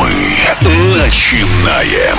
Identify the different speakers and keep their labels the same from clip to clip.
Speaker 1: Мы начинаем.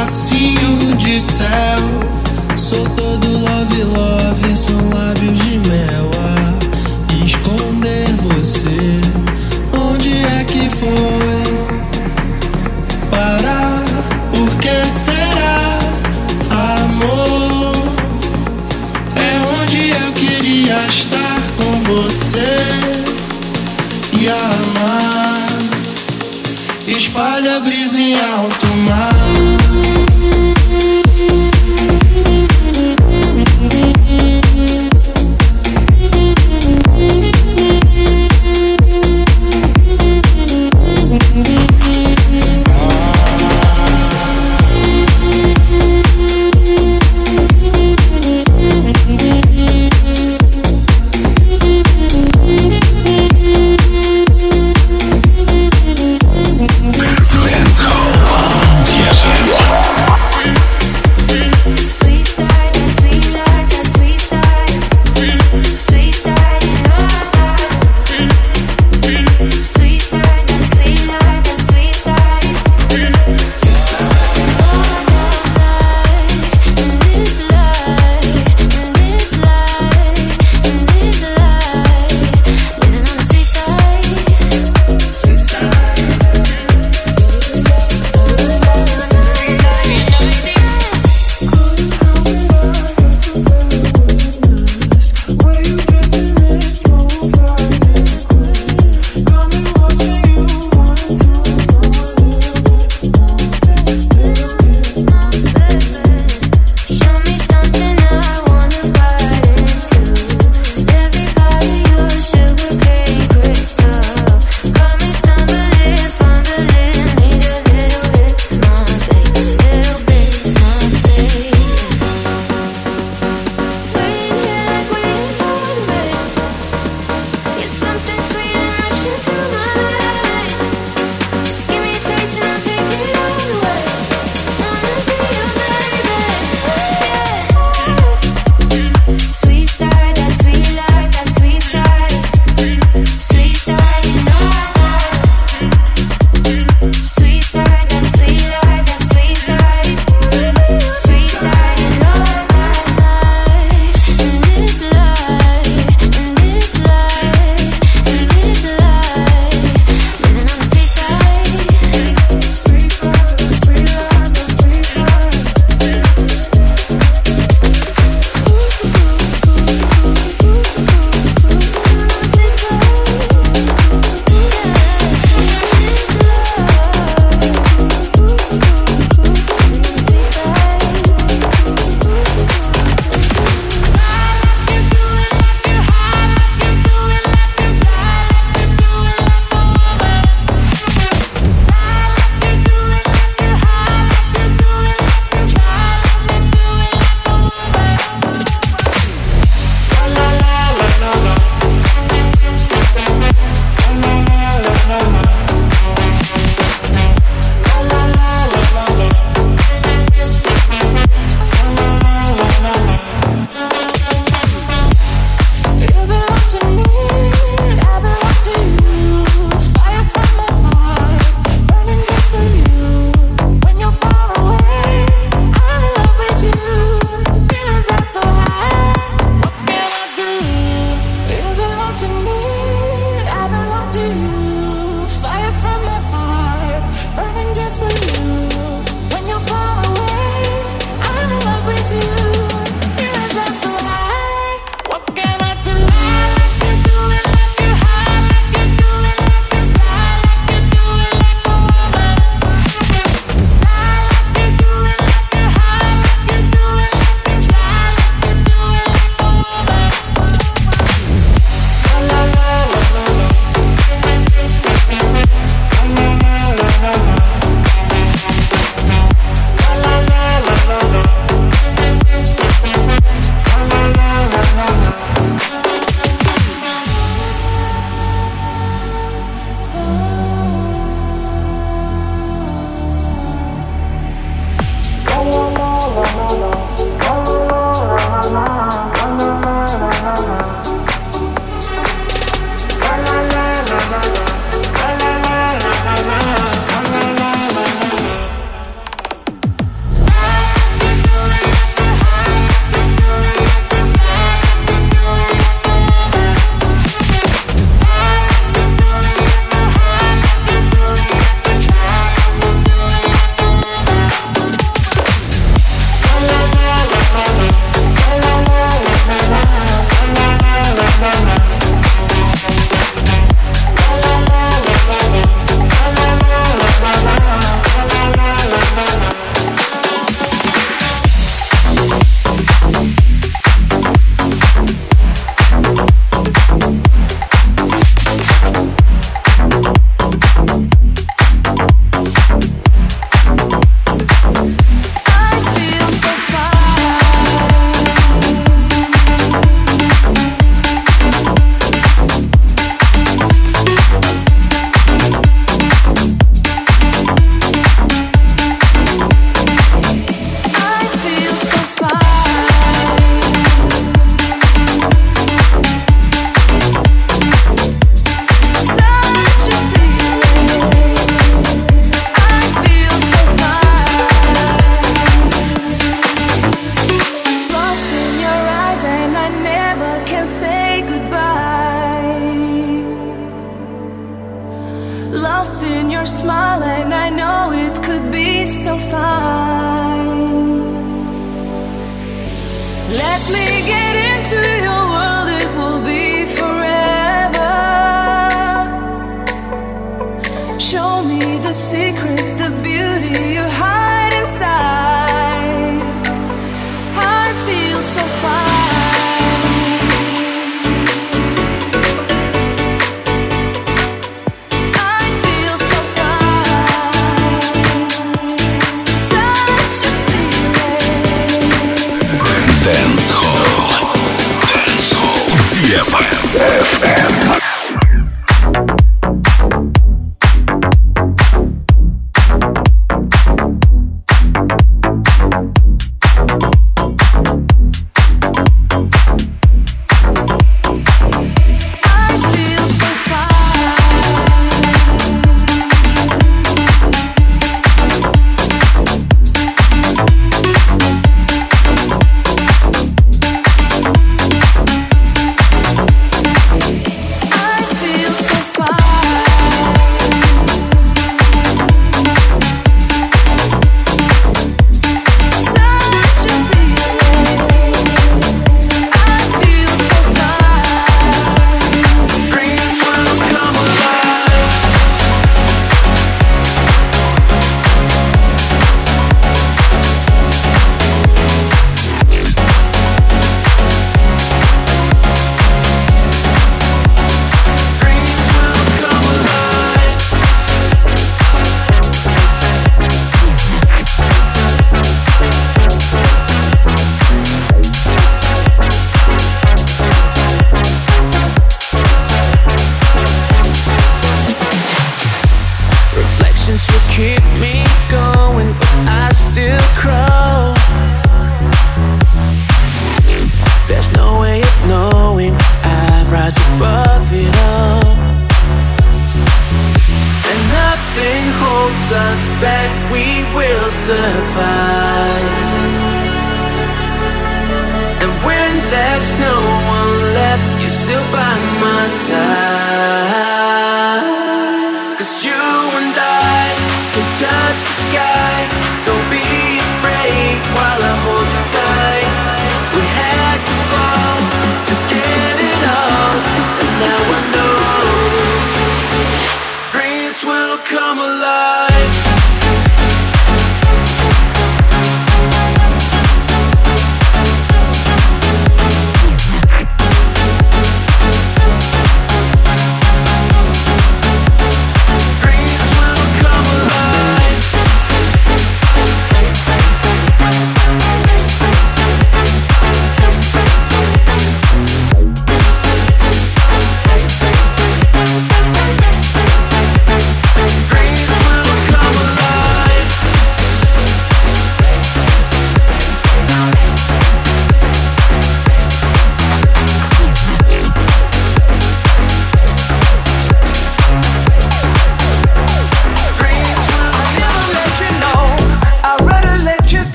Speaker 2: pedacinho de céu. Sou todo love, love, são lábios de mel a esconder você. Onde é que foi parar? Por que será amor? É onde eu queria estar com você e amar. Espalha a brisa em alto.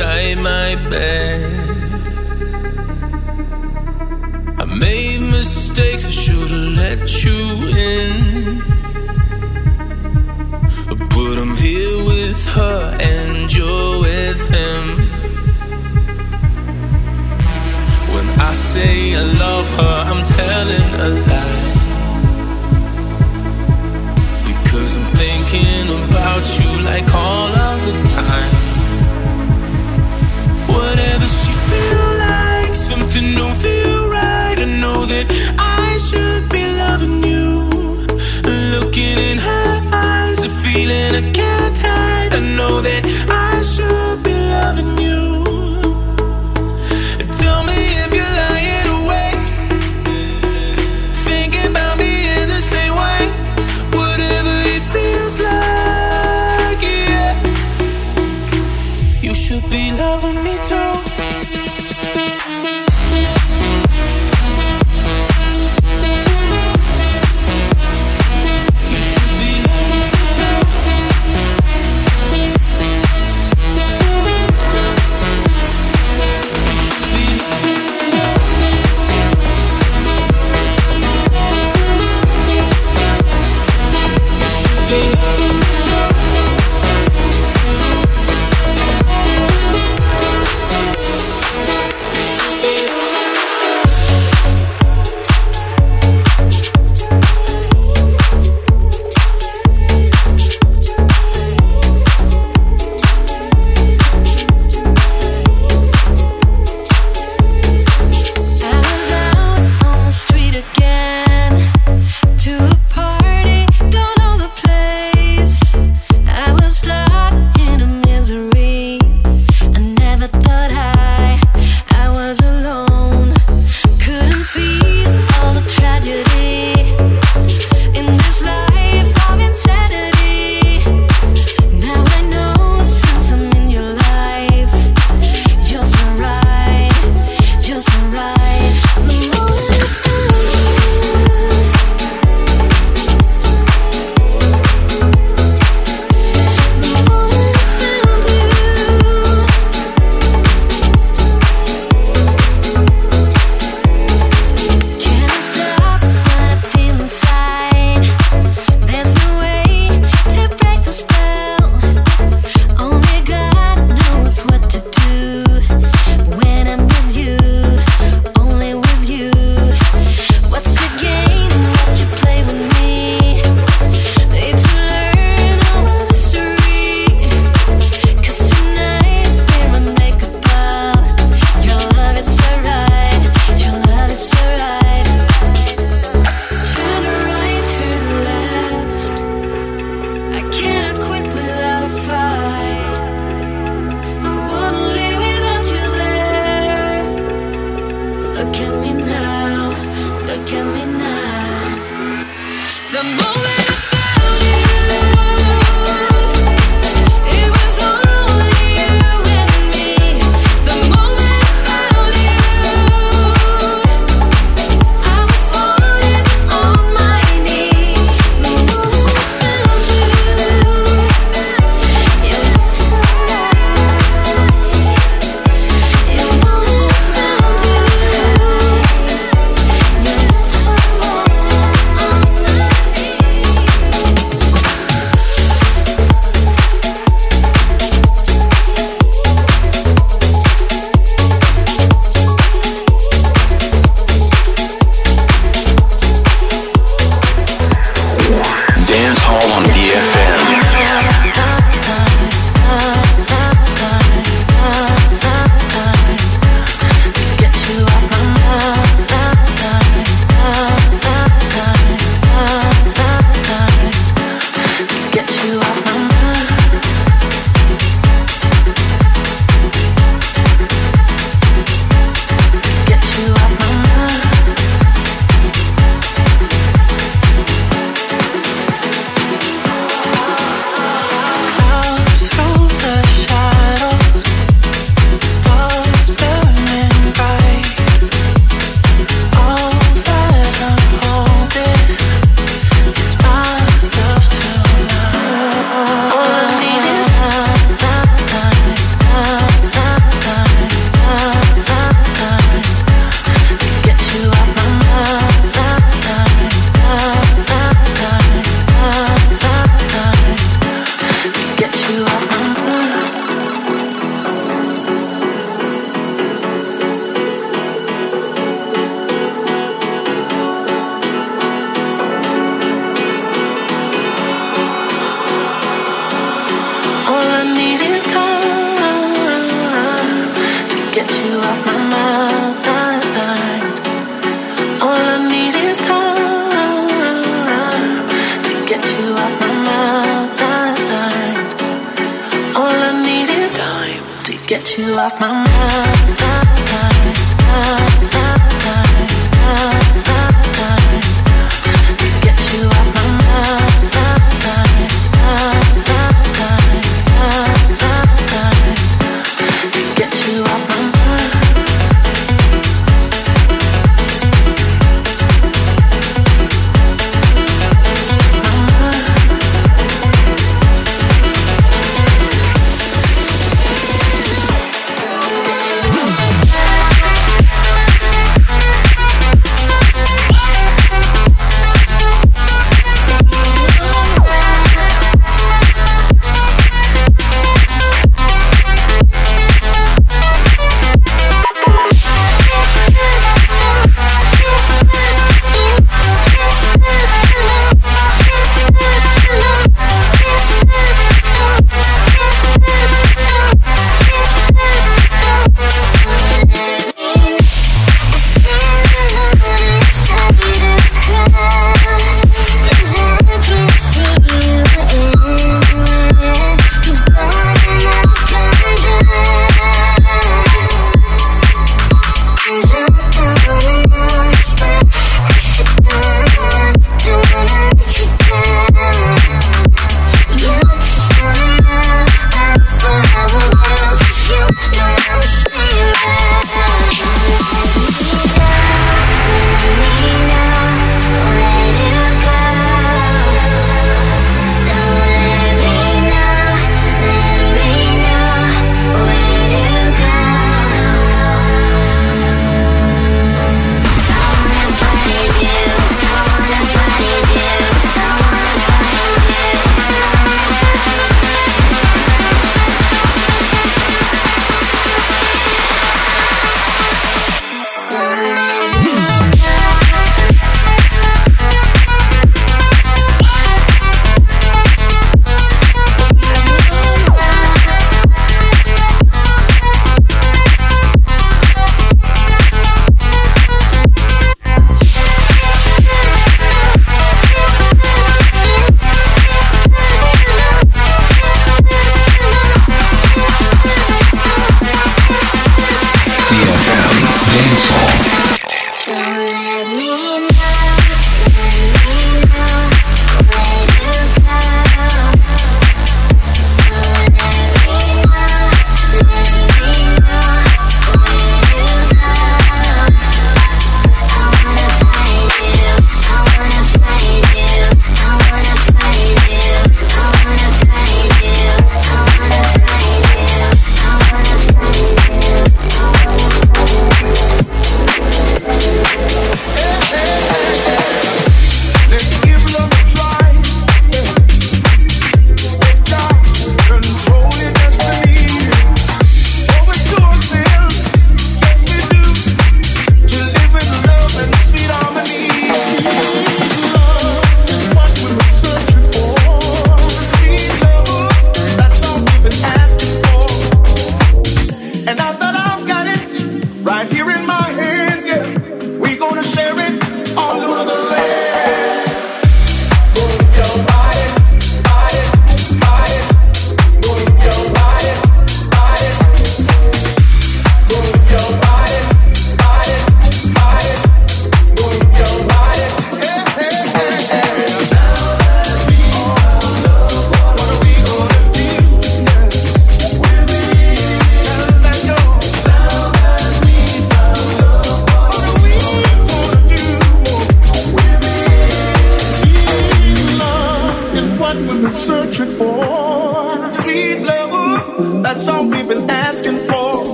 Speaker 3: beside my bed. I made mistakes, I should have let you in. But I'm here with her, and you're with him. When I say I love her, I'm telling a lie. Because I'm thinking about you like all of the time looking in her